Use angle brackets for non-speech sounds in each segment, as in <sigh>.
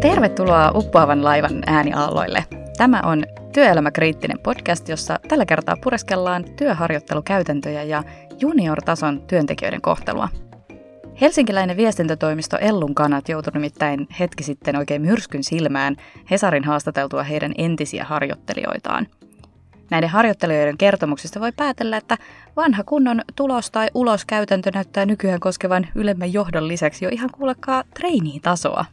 Tervetuloa uppoavan laivan ääniaalloille. Tämä on Työelämäkriittinen podcast, jossa tällä kertaa pureskellaan työharjoittelukäytäntöjä ja junior-tason työntekijöiden kohtelua. Helsinkiläinen viestintätoimisto Ellun kanat joutui nimittäin hetki sitten oikein myrskyn silmään Hesarin haastateltua heidän entisiä harjoittelijoitaan. Näiden harjoittelijoiden kertomuksista voi päätellä, että vanha kunnon tulos- tai uloskäytäntö näyttää nykyään koskevan ylemmän johdon lisäksi jo ihan kuulekaa treiniitasoa.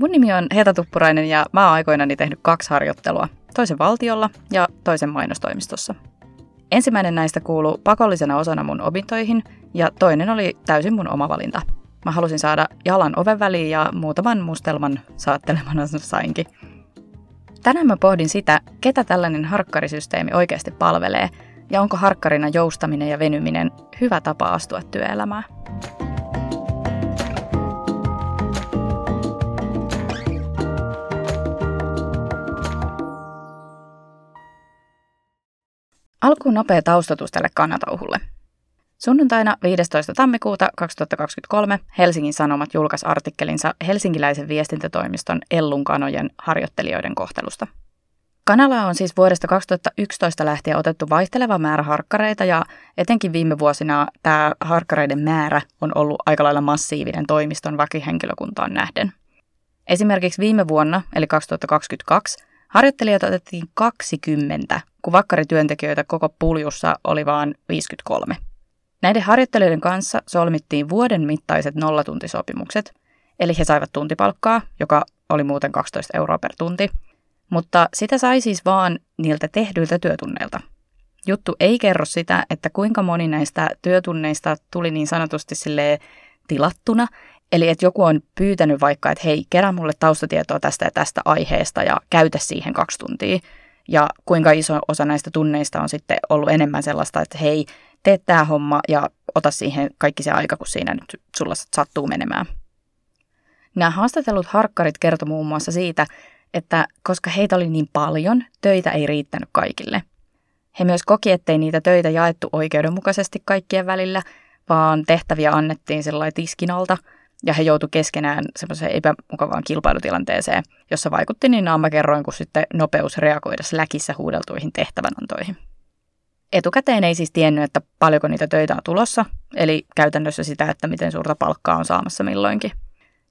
Mun nimi on Heta Tuppurainen ja mä oon aikoinani tehnyt kaksi harjoittelua, toisen valtiolla ja toisen mainostoimistossa. Ensimmäinen näistä kuuluu pakollisena osana mun opintoihin ja toinen oli täysin mun oma valinta. Mä halusin saada jalan oven väliin ja muutaman mustelman saattelemana sainkin. Tänään mä pohdin sitä, ketä tällainen harkkarisysteemi oikeasti palvelee ja onko harkkarina joustaminen ja venyminen hyvä tapa astua työelämään. Alkuun nopea taustatus tälle kannatauhulle. Sunnuntaina 15. tammikuuta 2023 Helsingin Sanomat julkaisi artikkelinsa helsinkiläisen viestintätoimiston Ellun kanojen harjoittelijoiden kohtelusta. Kanala on siis vuodesta 2011 lähtien otettu vaihteleva määrä harkkareita ja etenkin viime vuosina tämä harkkareiden määrä on ollut aika lailla massiivinen toimiston väkihenkilökuntaan nähden. Esimerkiksi viime vuonna, eli 2022, harjoittelijoita otettiin 20 kun vakkarityöntekijöitä koko puljussa oli vain 53. Näiden harjoittelijoiden kanssa solmittiin vuoden mittaiset nollatuntisopimukset, eli he saivat tuntipalkkaa, joka oli muuten 12 euroa per tunti, mutta sitä sai siis vaan niiltä tehdyiltä työtunneilta. Juttu ei kerro sitä, että kuinka moni näistä työtunneista tuli niin sanotusti sille tilattuna, eli että joku on pyytänyt vaikka, että hei, kerää mulle taustatietoa tästä ja tästä aiheesta ja käytä siihen kaksi tuntia, ja kuinka iso osa näistä tunneista on sitten ollut enemmän sellaista, että hei, tee tämä homma ja ota siihen kaikki se aika, kun siinä nyt sulla sattuu menemään. Nämä haastatellut harkkarit kertoi muun muassa siitä, että koska heitä oli niin paljon, töitä ei riittänyt kaikille. He myös koki, ettei niitä töitä jaettu oikeudenmukaisesti kaikkien välillä, vaan tehtäviä annettiin sellainen tiskin alta – ja he joutu keskenään semmoiseen epämukavaan kilpailutilanteeseen, jossa vaikutti niin naamakerroin kuin sitten nopeus reagoida läkissä huudeltuihin tehtävänantoihin. Etukäteen ei siis tiennyt, että paljonko niitä töitä on tulossa, eli käytännössä sitä, että miten suurta palkkaa on saamassa milloinkin.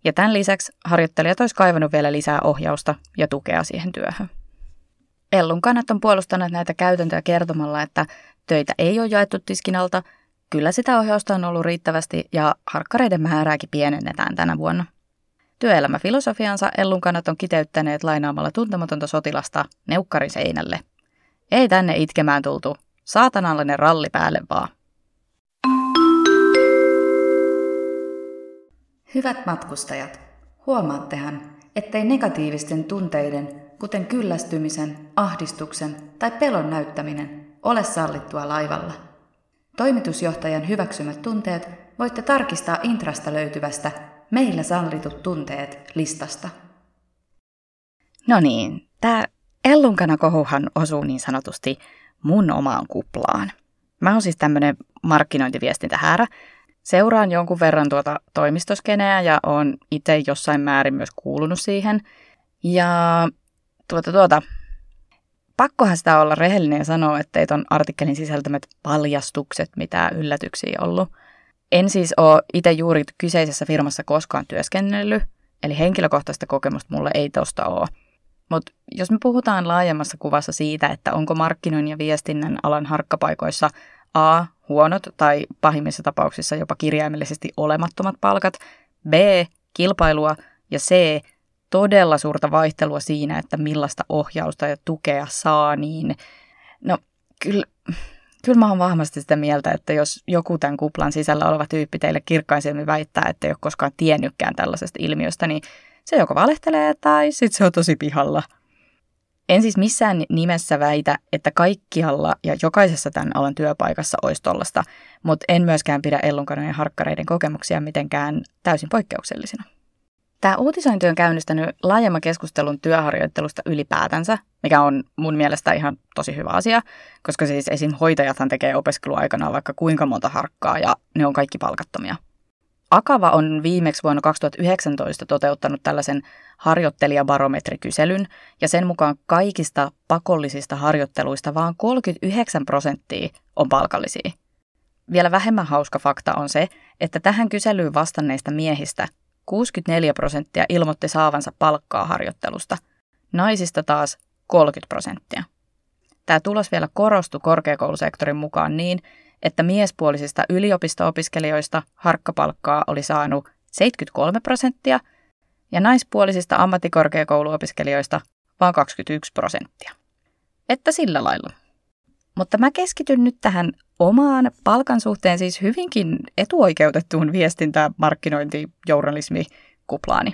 Ja tämän lisäksi harjoittelijat olisi kaivannut vielä lisää ohjausta ja tukea siihen työhön. Ellun kannat on puolustanut näitä käytäntöjä kertomalla, että töitä ei ole jaettu tiskin alta – Kyllä sitä ohjausta on ollut riittävästi ja harkkareiden määrääkin pienennetään tänä vuonna. Työelämäfilosofiansa Ellun kannat on kiteyttäneet lainaamalla tuntematonta sotilasta neukkarin seinälle. Ei tänne itkemään tultu. Saatanallinen ralli päälle vaan. Hyvät matkustajat, huomaattehan, ettei negatiivisten tunteiden, kuten kyllästymisen, ahdistuksen tai pelon näyttäminen, ole sallittua laivalla – Toimitusjohtajan hyväksymät tunteet voitte tarkistaa Intrasta löytyvästä Meillä sallitut tunteet listasta. No niin, tämä Ellunkana kohuhan osuu niin sanotusti mun omaan kuplaan. Mä oon siis tämmönen markkinointiviestintähäärä. Seuraan jonkun verran tuota toimistoskeneä ja on itse jossain määrin myös kuulunut siihen. Ja tuota, tuota, pakkohan sitä olla rehellinen ja sanoa, ettei ton artikkelin sisältämät paljastukset mitään yllätyksiä ollut. En siis ole itse juuri kyseisessä firmassa koskaan työskennellyt, eli henkilökohtaista kokemusta mulle ei tosta ole. Mutta jos me puhutaan laajemmassa kuvassa siitä, että onko markkinoinnin ja viestinnän alan harkkapaikoissa A. huonot tai pahimmissa tapauksissa jopa kirjaimellisesti olemattomat palkat, B. kilpailua ja C todella suurta vaihtelua siinä, että millaista ohjausta ja tukea saa, niin no kyllä, kyllä mä oon vahvasti sitä mieltä, että jos joku tämän kuplan sisällä oleva tyyppi teille kirkkaisemmin väittää, että ei ole koskaan tiennytkään tällaisesta ilmiöstä, niin se joko valehtelee tai sitten se on tosi pihalla. En siis missään nimessä väitä, että kaikkialla ja jokaisessa tämän alan työpaikassa olisi tollasta, mutta en myöskään pidä ellunkanojen harkkareiden kokemuksia mitenkään täysin poikkeuksellisina. Tämä uutisointi on käynnistänyt laajemman keskustelun työharjoittelusta ylipäätänsä, mikä on mun mielestä ihan tosi hyvä asia, koska siis esim. hoitajathan tekee opiskeluaikana vaikka kuinka monta harkkaa ja ne on kaikki palkattomia. Akava on viimeksi vuonna 2019 toteuttanut tällaisen harjoittelijabarometrikyselyn, ja sen mukaan kaikista pakollisista harjoitteluista vain 39 prosenttia on palkallisia. Vielä vähemmän hauska fakta on se, että tähän kyselyyn vastanneista miehistä 64 prosenttia ilmoitti saavansa palkkaa harjoittelusta, naisista taas 30 prosenttia. Tämä tulos vielä korostui korkeakoulusektorin mukaan niin, että miespuolisista yliopisto-opiskelijoista harkkapalkkaa oli saanut 73 prosenttia ja naispuolisista ammattikorkeakouluopiskelijoista vain 21 prosenttia. Että sillä lailla. Mutta mä keskityn nyt tähän omaan palkan suhteen siis hyvinkin etuoikeutettuun viestintä, markkinointi, journalismi, kuplaani.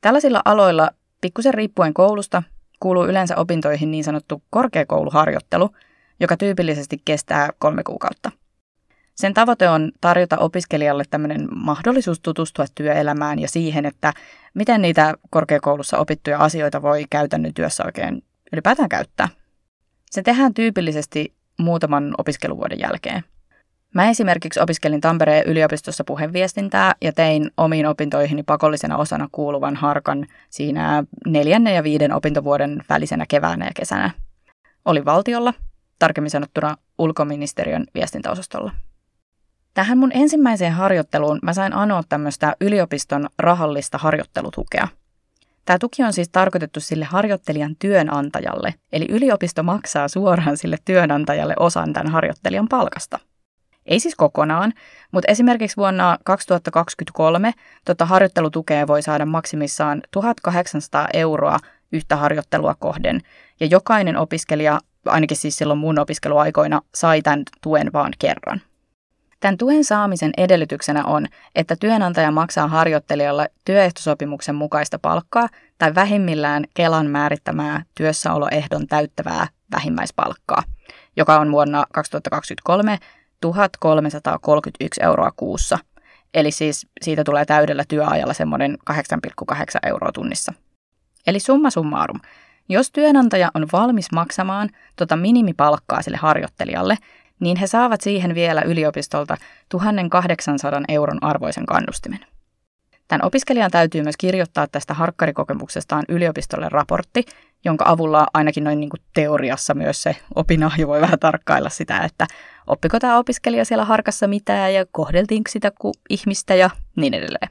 Tällaisilla aloilla, pikkusen riippuen koulusta, kuuluu yleensä opintoihin niin sanottu korkeakouluharjoittelu, joka tyypillisesti kestää kolme kuukautta. Sen tavoite on tarjota opiskelijalle tämmöinen mahdollisuus tutustua työelämään ja siihen, että miten niitä korkeakoulussa opittuja asioita voi käytännön työssä oikein ylipäätään käyttää. Se tehdään tyypillisesti muutaman opiskeluvuoden jälkeen. Mä esimerkiksi opiskelin Tampereen yliopistossa puheviestintää ja tein omiin opintoihini pakollisena osana kuuluvan harkan siinä neljännen ja viiden opintovuoden välisenä keväänä ja kesänä. Oli valtiolla, tarkemmin sanottuna ulkoministeriön viestintäosastolla. Tähän mun ensimmäiseen harjoitteluun mä sain anoa tämmöistä yliopiston rahallista harjoittelutukea – Tämä tuki on siis tarkoitettu sille harjoittelijan työnantajalle, eli yliopisto maksaa suoraan sille työnantajalle osan tämän harjoittelijan palkasta. Ei siis kokonaan, mutta esimerkiksi vuonna 2023 tota harjoittelutukea voi saada maksimissaan 1800 euroa yhtä harjoittelua kohden, ja jokainen opiskelija, ainakin siis silloin mun opiskeluaikoina, sai tämän tuen vaan kerran. Tämän tuen saamisen edellytyksenä on, että työnantaja maksaa harjoittelijalle työehtosopimuksen mukaista palkkaa tai vähimmillään Kelan määrittämää työssäoloehdon täyttävää vähimmäispalkkaa, joka on vuonna 2023 1331 euroa kuussa. Eli siis siitä tulee täydellä työajalla semmoinen 8,8 euroa tunnissa. Eli summa summarum. Jos työnantaja on valmis maksamaan tota minimipalkkaa sille harjoittelijalle, niin he saavat siihen vielä yliopistolta 1800 euron arvoisen kannustimen. Tämän opiskelijan täytyy myös kirjoittaa tästä harkkarikokemuksestaan yliopistolle raportti, jonka avulla ainakin noin niin kuin teoriassa myös se opinahjo voi vähän tarkkailla sitä, että oppiko tämä opiskelija siellä harkassa mitään ja kohdeltiinko sitä kuin ihmistä ja niin edelleen.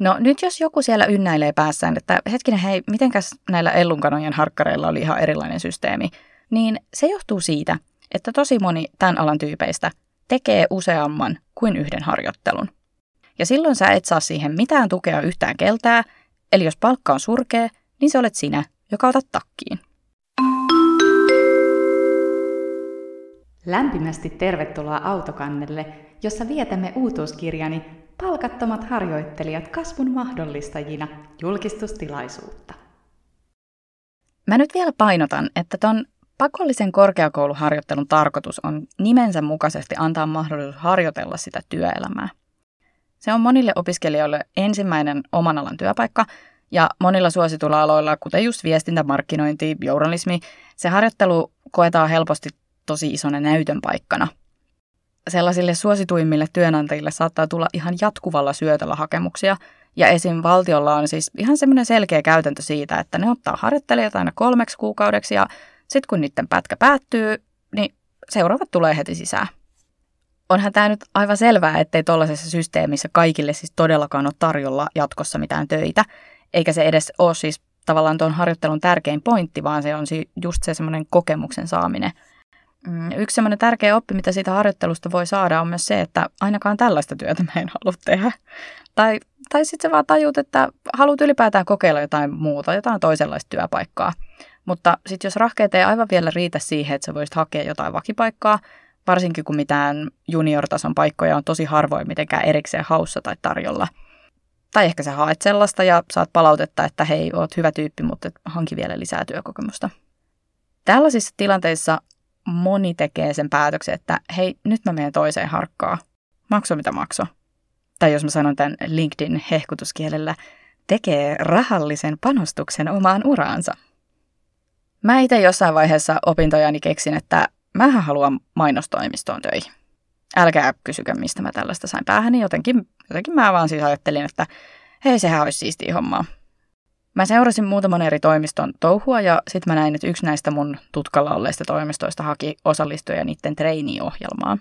No nyt jos joku siellä ynnäilee päässään, että hetkinen hei, mitenkäs näillä ellunkanojen harkkareilla oli ihan erilainen systeemi, niin se johtuu siitä, että tosi moni tämän alan tyypeistä tekee useamman kuin yhden harjoittelun. Ja silloin sä et saa siihen mitään tukea yhtään keltää, eli jos palkka on surkea, niin se olet sinä, joka otat takkiin. Lämpimästi tervetuloa Autokannelle, jossa vietämme uutuuskirjani Palkattomat harjoittelijat kasvun mahdollistajina julkistustilaisuutta. Mä nyt vielä painotan, että ton Pakollisen korkeakouluharjoittelun tarkoitus on nimensä mukaisesti antaa mahdollisuus harjoitella sitä työelämää. Se on monille opiskelijoille ensimmäinen oman alan työpaikka, ja monilla suosituilla aloilla, kuten just viestintä, markkinointi, journalismi, se harjoittelu koetaan helposti tosi isona näytön paikkana. Sellaisille suosituimmille työnantajille saattaa tulla ihan jatkuvalla syötöllä hakemuksia, ja esim. valtiolla on siis ihan semmoinen selkeä käytäntö siitä, että ne ottaa harjoittelijat aina kolmeksi kuukaudeksi ja sitten kun niiden pätkä päättyy, niin seuraavat tulee heti sisään. Onhan tämä nyt aivan selvää, ettei tuollaisessa systeemissä kaikille siis todellakaan ole tarjolla jatkossa mitään töitä, eikä se edes ole siis tavallaan tuon harjoittelun tärkein pointti, vaan se on just se semmoinen kokemuksen saaminen. Mm, yksi semmoinen tärkeä oppi, mitä siitä harjoittelusta voi saada, on myös se, että ainakaan tällaista työtä mä en halua tehdä. Tai, tai sitten sä vaan tajut, että haluat ylipäätään kokeilla jotain muuta, jotain toisenlaista työpaikkaa. Mutta sitten jos rahkeet ei aivan vielä riitä siihen, että sä voisit hakea jotain vakipaikkaa, varsinkin kun mitään junior-tason paikkoja on tosi harvoin mitenkään erikseen haussa tai tarjolla. Tai ehkä sä haet sellaista ja saat palautetta, että hei, oot hyvä tyyppi, mutta hanki vielä lisää työkokemusta. Tällaisissa tilanteissa moni tekee sen päätöksen, että hei, nyt mä menen toiseen harkkaan. Makso mitä makso. Tai jos mä sanon tämän LinkedIn hehkutuskielellä, tekee rahallisen panostuksen omaan uraansa. Mä itse jossain vaiheessa opintojani keksin, että mä haluan mainostoimistoon töihin. älkää kysykö, mistä mä tällaista sain päähän, jotenkin, jotenkin mä vaan siis ajattelin, että hei, sehän olisi siistiä hommaa. Mä seurasin muutaman eri toimiston touhua ja sitten mä näin, että yksi näistä mun tutkalla olleista toimistoista haki osallistujia niiden treiniohjelmaan.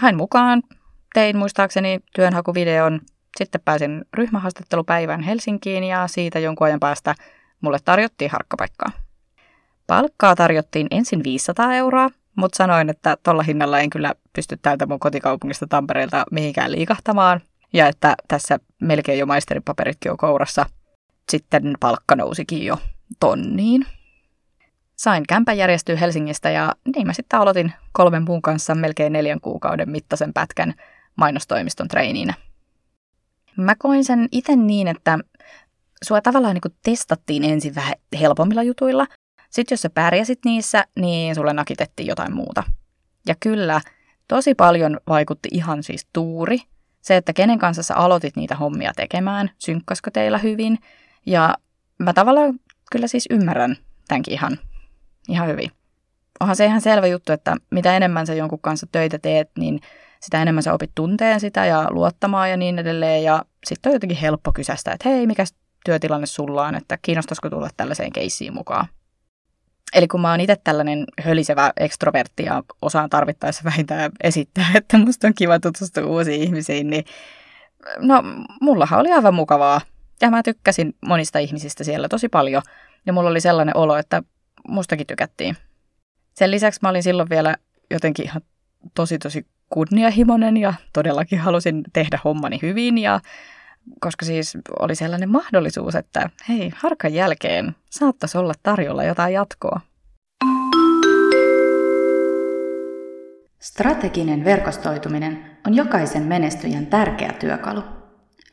Hain mukaan, tein muistaakseni työnhakuvideon, sitten pääsin ryhmähaastattelupäivään Helsinkiin ja siitä jonkun ajan päästä mulle tarjottiin harkkapaikkaa. Palkkaa tarjottiin ensin 500 euroa, mutta sanoin, että tuolla hinnalla en kyllä pysty täältä mun kotikaupungista Tampereelta mihinkään liikahtamaan ja että tässä melkein jo maisteripaperitkin on kourassa – sitten palkka nousikin jo tonniin. Sain kämpän järjestyä Helsingistä ja niin mä sitten aloitin kolmen muun kanssa melkein neljän kuukauden mittaisen pätkän mainostoimiston treiniinä. Mä koin sen itse niin, että sua tavallaan niin testattiin ensin vähän helpommilla jutuilla. Sitten jos sä pärjäsit niissä, niin sulle nakitettiin jotain muuta. Ja kyllä, tosi paljon vaikutti ihan siis tuuri. Se, että kenen kanssa sä aloitit niitä hommia tekemään, synkkasko teillä hyvin – ja mä tavallaan kyllä siis ymmärrän tämänkin ihan, ihan hyvin. Onhan se ihan selvä juttu, että mitä enemmän sä jonkun kanssa töitä teet, niin sitä enemmän sä opit tunteen sitä ja luottamaan ja niin edelleen. Ja sitten on jotenkin helppo kysästä, että hei, mikä työtilanne sulla on, että kiinnostaisiko tulla tällaiseen keissiin mukaan. Eli kun mä oon itse tällainen hölisevä ekstrovertti ja osaan tarvittaessa vähintään esittää, <laughs> että musta on kiva tutustua uusiin ihmisiin, niin no mullahan oli aivan mukavaa ja mä tykkäsin monista ihmisistä siellä tosi paljon. Ja mulla oli sellainen olo, että mustakin tykättiin. Sen lisäksi mä olin silloin vielä jotenkin ihan tosi tosi kunnianhimoinen ja todellakin halusin tehdä hommani hyvin ja koska siis oli sellainen mahdollisuus, että hei, harkan jälkeen saattaisi olla tarjolla jotain jatkoa. Strateginen verkostoituminen on jokaisen menestyjän tärkeä työkalu.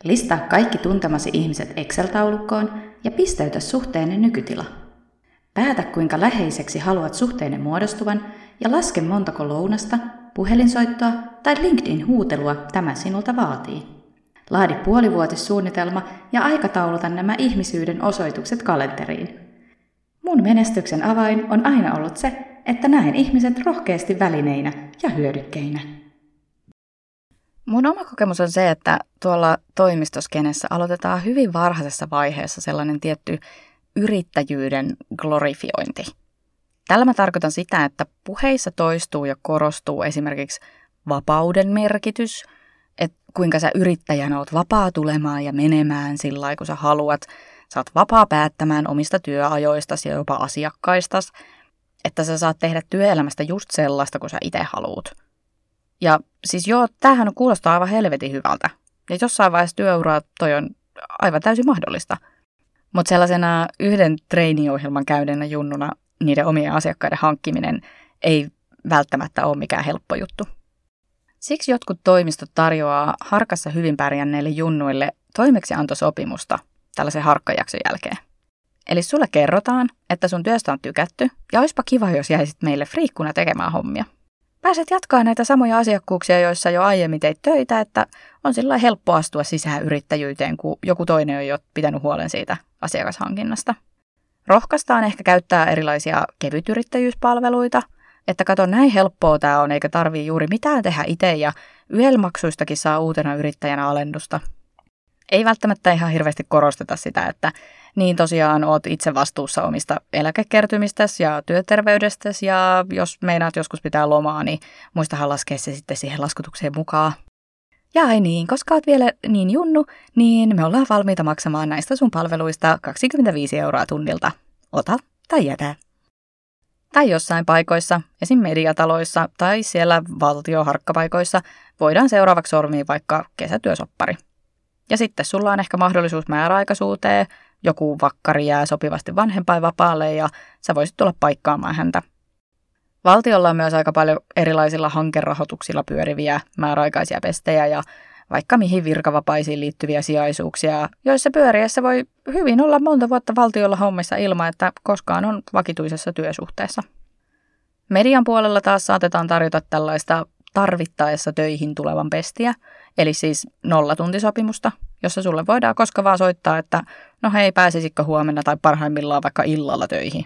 Listaa kaikki tuntemasi ihmiset Excel-taulukkoon ja pisteytä suhteenne nykytila. Päätä kuinka läheiseksi haluat suhteenne muodostuvan ja laske montako lounasta, puhelinsoittoa tai LinkedIn-huutelua tämä sinulta vaatii. Laadi puolivuotissuunnitelma ja aikatauluta nämä ihmisyyden osoitukset kalenteriin. Mun menestyksen avain on aina ollut se, että näen ihmiset rohkeasti välineinä ja hyödykkeinä. Mun oma kokemus on se, että tuolla toimistoskenessä aloitetaan hyvin varhaisessa vaiheessa sellainen tietty yrittäjyyden glorifiointi. Tällä mä tarkoitan sitä, että puheissa toistuu ja korostuu esimerkiksi vapauden merkitys, että kuinka sä yrittäjänä oot vapaa tulemaan ja menemään sillä lailla, kun sä haluat. Sä oot vapaa päättämään omista työajoistasi ja jopa asiakkaistas, että sä saat tehdä työelämästä just sellaista, kun sä itse haluut. Ja siis joo, tämähän kuulostaa aivan helvetin hyvältä. Ja jossain vaiheessa työuraa toi on aivan täysin mahdollista. Mutta sellaisena yhden treeniohjelman käydenä junnuna niiden omien asiakkaiden hankkiminen ei välttämättä ole mikään helppo juttu. Siksi jotkut toimistot tarjoaa harkassa hyvin pärjänneille junnuille toimeksiantosopimusta tällaisen harkkajakson jälkeen. Eli sulle kerrotaan, että sun työstä on tykätty ja olisipa kiva, jos jäisit meille friikkuna tekemään hommia pääset jatkaa näitä samoja asiakkuuksia, joissa jo aiemmin teit töitä, että on sillä helppo astua sisään yrittäjyyteen, kun joku toinen on jo pitänyt huolen siitä asiakashankinnasta. Rohkaistaan ehkä käyttää erilaisia kevytyrittäjyyspalveluita, että kato näin helppoa tämä on, eikä tarvii juuri mitään tehdä itse ja YEL-maksuistakin saa uutena yrittäjänä alennusta. Ei välttämättä ihan hirveästi korosteta sitä, että niin tosiaan oot itse vastuussa omista eläkekertymistäsi ja työterveydestäsi ja jos meinaat joskus pitää lomaa, niin muistahan laskea se sitten siihen laskutukseen mukaan. Ja ai niin, koska oot vielä niin junnu, niin me ollaan valmiita maksamaan näistä sun palveluista 25 euroa tunnilta. Ota tai jätä. Tai jossain paikoissa, esim. mediataloissa tai siellä valtioharkkapaikoissa, voidaan seuraavaksi sormiin vaikka kesätyösoppari. Ja sitten sulla on ehkä mahdollisuus määräaikaisuuteen, joku vakkari jää sopivasti vanhempainvapaalle ja sä voisit tulla paikkaamaan häntä. Valtiolla on myös aika paljon erilaisilla hankerahoituksilla pyöriviä määräaikaisia pestejä ja vaikka mihin virkavapaisiin liittyviä sijaisuuksia, joissa pyöriessä voi hyvin olla monta vuotta valtiolla hommissa ilman, että koskaan on vakituisessa työsuhteessa. Median puolella taas saatetaan tarjota tällaista tarvittaessa töihin tulevan pestiä, eli siis nollatuntisopimusta, jossa sulle voidaan koska vaan soittaa, että no hei, pääsisikö huomenna tai parhaimmillaan vaikka illalla töihin.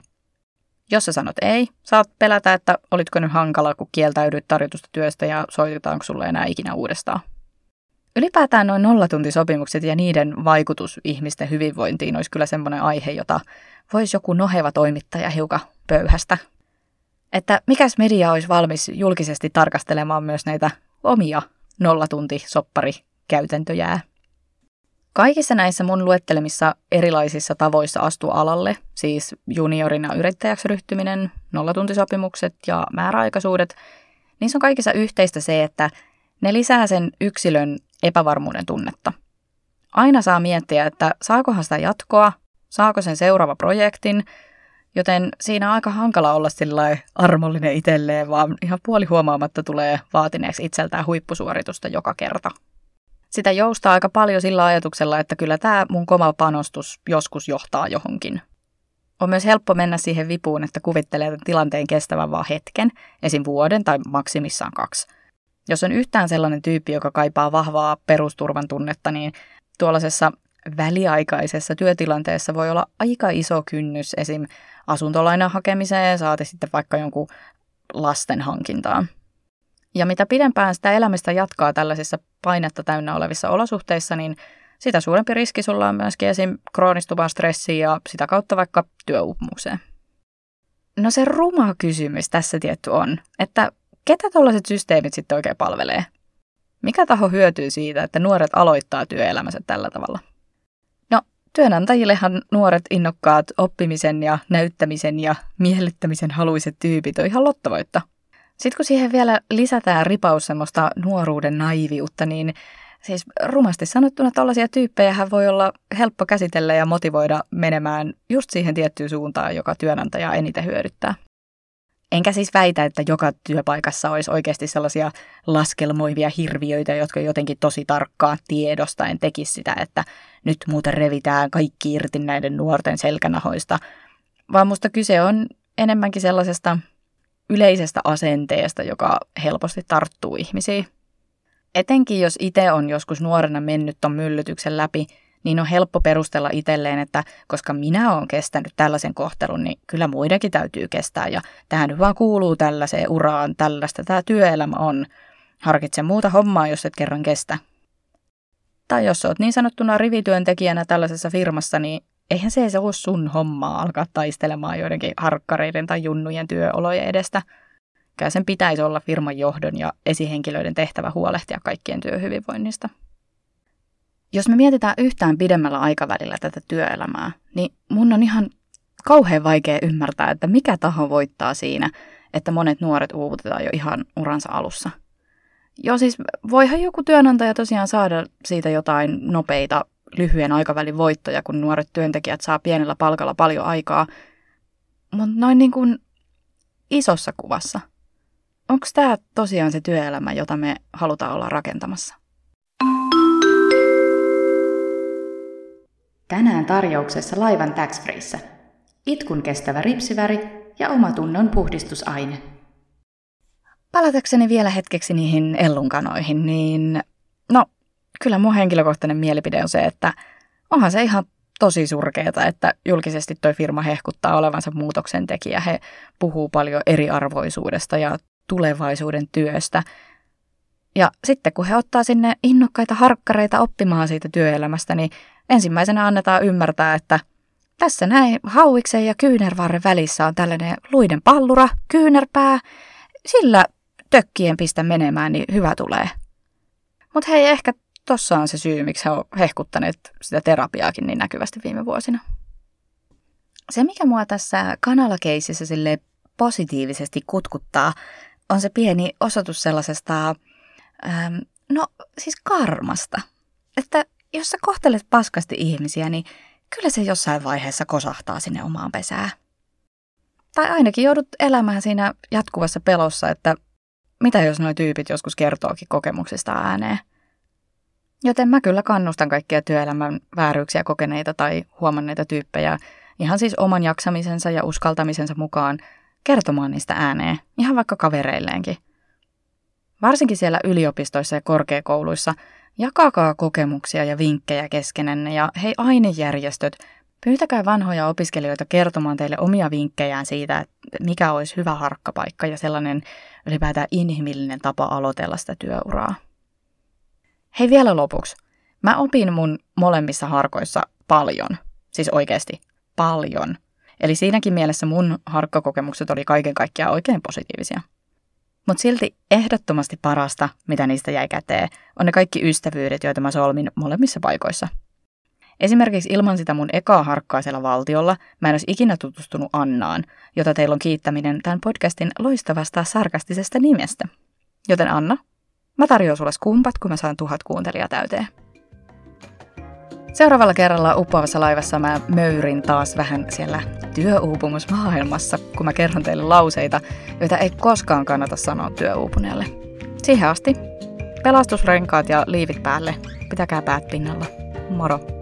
Jos sä sanot ei, saat pelätä, että olitko nyt hankala, kun kieltäydyt tarjotusta työstä ja soitetaanko sulle enää ikinä uudestaan. Ylipäätään noin nollatuntisopimukset ja niiden vaikutus ihmisten hyvinvointiin olisi kyllä semmoinen aihe, jota voisi joku noheva toimittaja hiukan pöyhästä. Että mikäs media olisi valmis julkisesti tarkastelemaan myös näitä omia nollatuntisopparikäytäntöjää. Kaikissa näissä mun luettelemissa erilaisissa tavoissa astua alalle, siis juniorina yrittäjäksi ryhtyminen, nollatuntisopimukset ja määräaikaisuudet, niissä on kaikissa yhteistä se, että ne lisää sen yksilön epävarmuuden tunnetta. Aina saa miettiä, että saakohan sitä jatkoa, saako sen seuraava projektin, joten siinä on aika hankala olla sillä armollinen itselleen, vaan ihan puoli huomaamatta tulee vaatineeksi itseltään huippusuoritusta joka kerta. Sitä joustaa aika paljon sillä ajatuksella, että kyllä tämä mun koma panostus joskus johtaa johonkin. On myös helppo mennä siihen vipuun, että kuvittelee tilanteen kestävän vaan hetken, esim. vuoden tai maksimissaan kaksi – jos on yhtään sellainen tyyppi, joka kaipaa vahvaa perusturvan tunnetta, niin tuollaisessa väliaikaisessa työtilanteessa voi olla aika iso kynnys esim. asuntolainan hakemiseen, saati sitten vaikka jonkun lasten hankintaan. Ja mitä pidempään sitä elämistä jatkaa tällaisissa painetta täynnä olevissa olosuhteissa, niin sitä suurempi riski sulla on myöskin esim. kroonistuvaan stressiin ja sitä kautta vaikka työuupumukseen. No se ruma kysymys tässä tietty on, että ketä tällaiset systeemit sitten oikein palvelee? Mikä taho hyötyy siitä, että nuoret aloittaa työelämänsä tällä tavalla? No, työnantajillehan nuoret innokkaat oppimisen ja näyttämisen ja miellyttämisen haluiset tyypit on ihan lottovoitta. Sitten kun siihen vielä lisätään ripaus semmoista nuoruuden naiviutta, niin siis rumasti sanottuna tällaisia tyyppejä voi olla helppo käsitellä ja motivoida menemään just siihen tiettyyn suuntaan, joka työnantaja eniten hyödyttää. Enkä siis väitä, että joka työpaikassa olisi oikeasti sellaisia laskelmoivia hirviöitä, jotka jotenkin tosi tarkkaan tiedostaen tekisi sitä, että nyt muuten revitään kaikki irti näiden nuorten selkänahoista. Vaan musta kyse on enemmänkin sellaisesta yleisestä asenteesta, joka helposti tarttuu ihmisiin. Etenkin jos itse on joskus nuorena mennyt ton myllytyksen läpi, niin on helppo perustella itselleen, että koska minä olen kestänyt tällaisen kohtelun, niin kyllä muidenkin täytyy kestää. Ja tähän nyt vaan kuuluu tällaiseen uraan, tällaista tämä työelämä on. Harkitse muuta hommaa, jos et kerran kestä. Tai jos olet niin sanottuna rivityöntekijänä tällaisessa firmassa, niin eihän se, se ole sun hommaa alkaa taistelemaan joidenkin harkkareiden tai junnujen työolojen edestä. Kyllä sen pitäisi olla firman johdon ja esihenkilöiden tehtävä huolehtia kaikkien työhyvinvoinnista. Jos me mietitään yhtään pidemmällä aikavälillä tätä työelämää, niin mun on ihan kauhean vaikea ymmärtää, että mikä taho voittaa siinä, että monet nuoret uuvutetaan jo ihan uransa alussa. Joo, siis voihan joku työnantaja tosiaan saada siitä jotain nopeita lyhyen aikavälin voittoja, kun nuoret työntekijät saa pienellä palkalla paljon aikaa. Mutta noin niin kuin isossa kuvassa. Onko tämä tosiaan se työelämä, jota me halutaan olla rakentamassa? Tänään tarjouksessa laivan tax Itkun kestävä ripsiväri ja omatunnon puhdistusaine. Palatakseni vielä hetkeksi niihin ellunkanoihin, niin no, kyllä mun henkilökohtainen mielipide on se, että onhan se ihan tosi surkeeta, että julkisesti toi firma hehkuttaa olevansa muutoksen tekijä. He puhuu paljon eriarvoisuudesta ja tulevaisuuden työstä. Ja sitten kun he ottaa sinne innokkaita harkkareita oppimaan siitä työelämästä, niin ensimmäisenä annetaan ymmärtää, että tässä näin hauiksen ja kyynärvarren välissä on tällainen luiden pallura, kyynärpää. Sillä tökkien pistä menemään, niin hyvä tulee. Mutta hei, ehkä tossa on se syy, miksi he on hehkuttaneet sitä terapiaakin niin näkyvästi viime vuosina. Se, mikä mua tässä kanalakeississä sille positiivisesti kutkuttaa, on se pieni osoitus sellaisesta, ähm, no siis karmasta. Että jos sä kohtelet paskasti ihmisiä, niin kyllä se jossain vaiheessa kosahtaa sinne omaan pesään. Tai ainakin joudut elämään siinä jatkuvassa pelossa, että mitä jos nuo tyypit joskus kertookin kokemuksista ääneen. Joten mä kyllä kannustan kaikkia työelämän vääryyksiä kokeneita tai huomanneita tyyppejä ihan siis oman jaksamisensa ja uskaltamisensa mukaan kertomaan niistä ääneen, ihan vaikka kavereilleenkin. Varsinkin siellä yliopistoissa ja korkeakouluissa – Jakakaa kokemuksia ja vinkkejä keskenenne ja hei ainejärjestöt, Pyytäkää vanhoja opiskelijoita kertomaan teille omia vinkkejään siitä, että mikä olisi hyvä harkkapaikka ja sellainen ylipäätään inhimillinen tapa aloitella sitä työuraa. Hei vielä lopuksi. Mä opin mun molemmissa harkoissa paljon. Siis oikeasti paljon. Eli siinäkin mielessä mun harkkakokemukset oli kaiken kaikkiaan oikein positiivisia. Mutta silti ehdottomasti parasta, mitä niistä jäi käteen, on ne kaikki ystävyydet, joita mä solmin molemmissa paikoissa. Esimerkiksi ilman sitä mun ekaa harkkaa siellä valtiolla mä en olisi ikinä tutustunut Annaan, jota teillä on kiittäminen tämän podcastin loistavasta sarkastisesta nimestä. Joten Anna, mä tarjoan sulle skumpat, kun mä saan tuhat kuuntelijaa täyteen. Seuraavalla kerralla uppoavassa laivassa mä möyrin taas vähän siellä työuupumusmaailmassa, kun mä kerron teille lauseita, joita ei koskaan kannata sanoa työuupuneelle. Siihen asti pelastusrenkaat ja liivit päälle. Pitäkää päät pinnalla. Moro!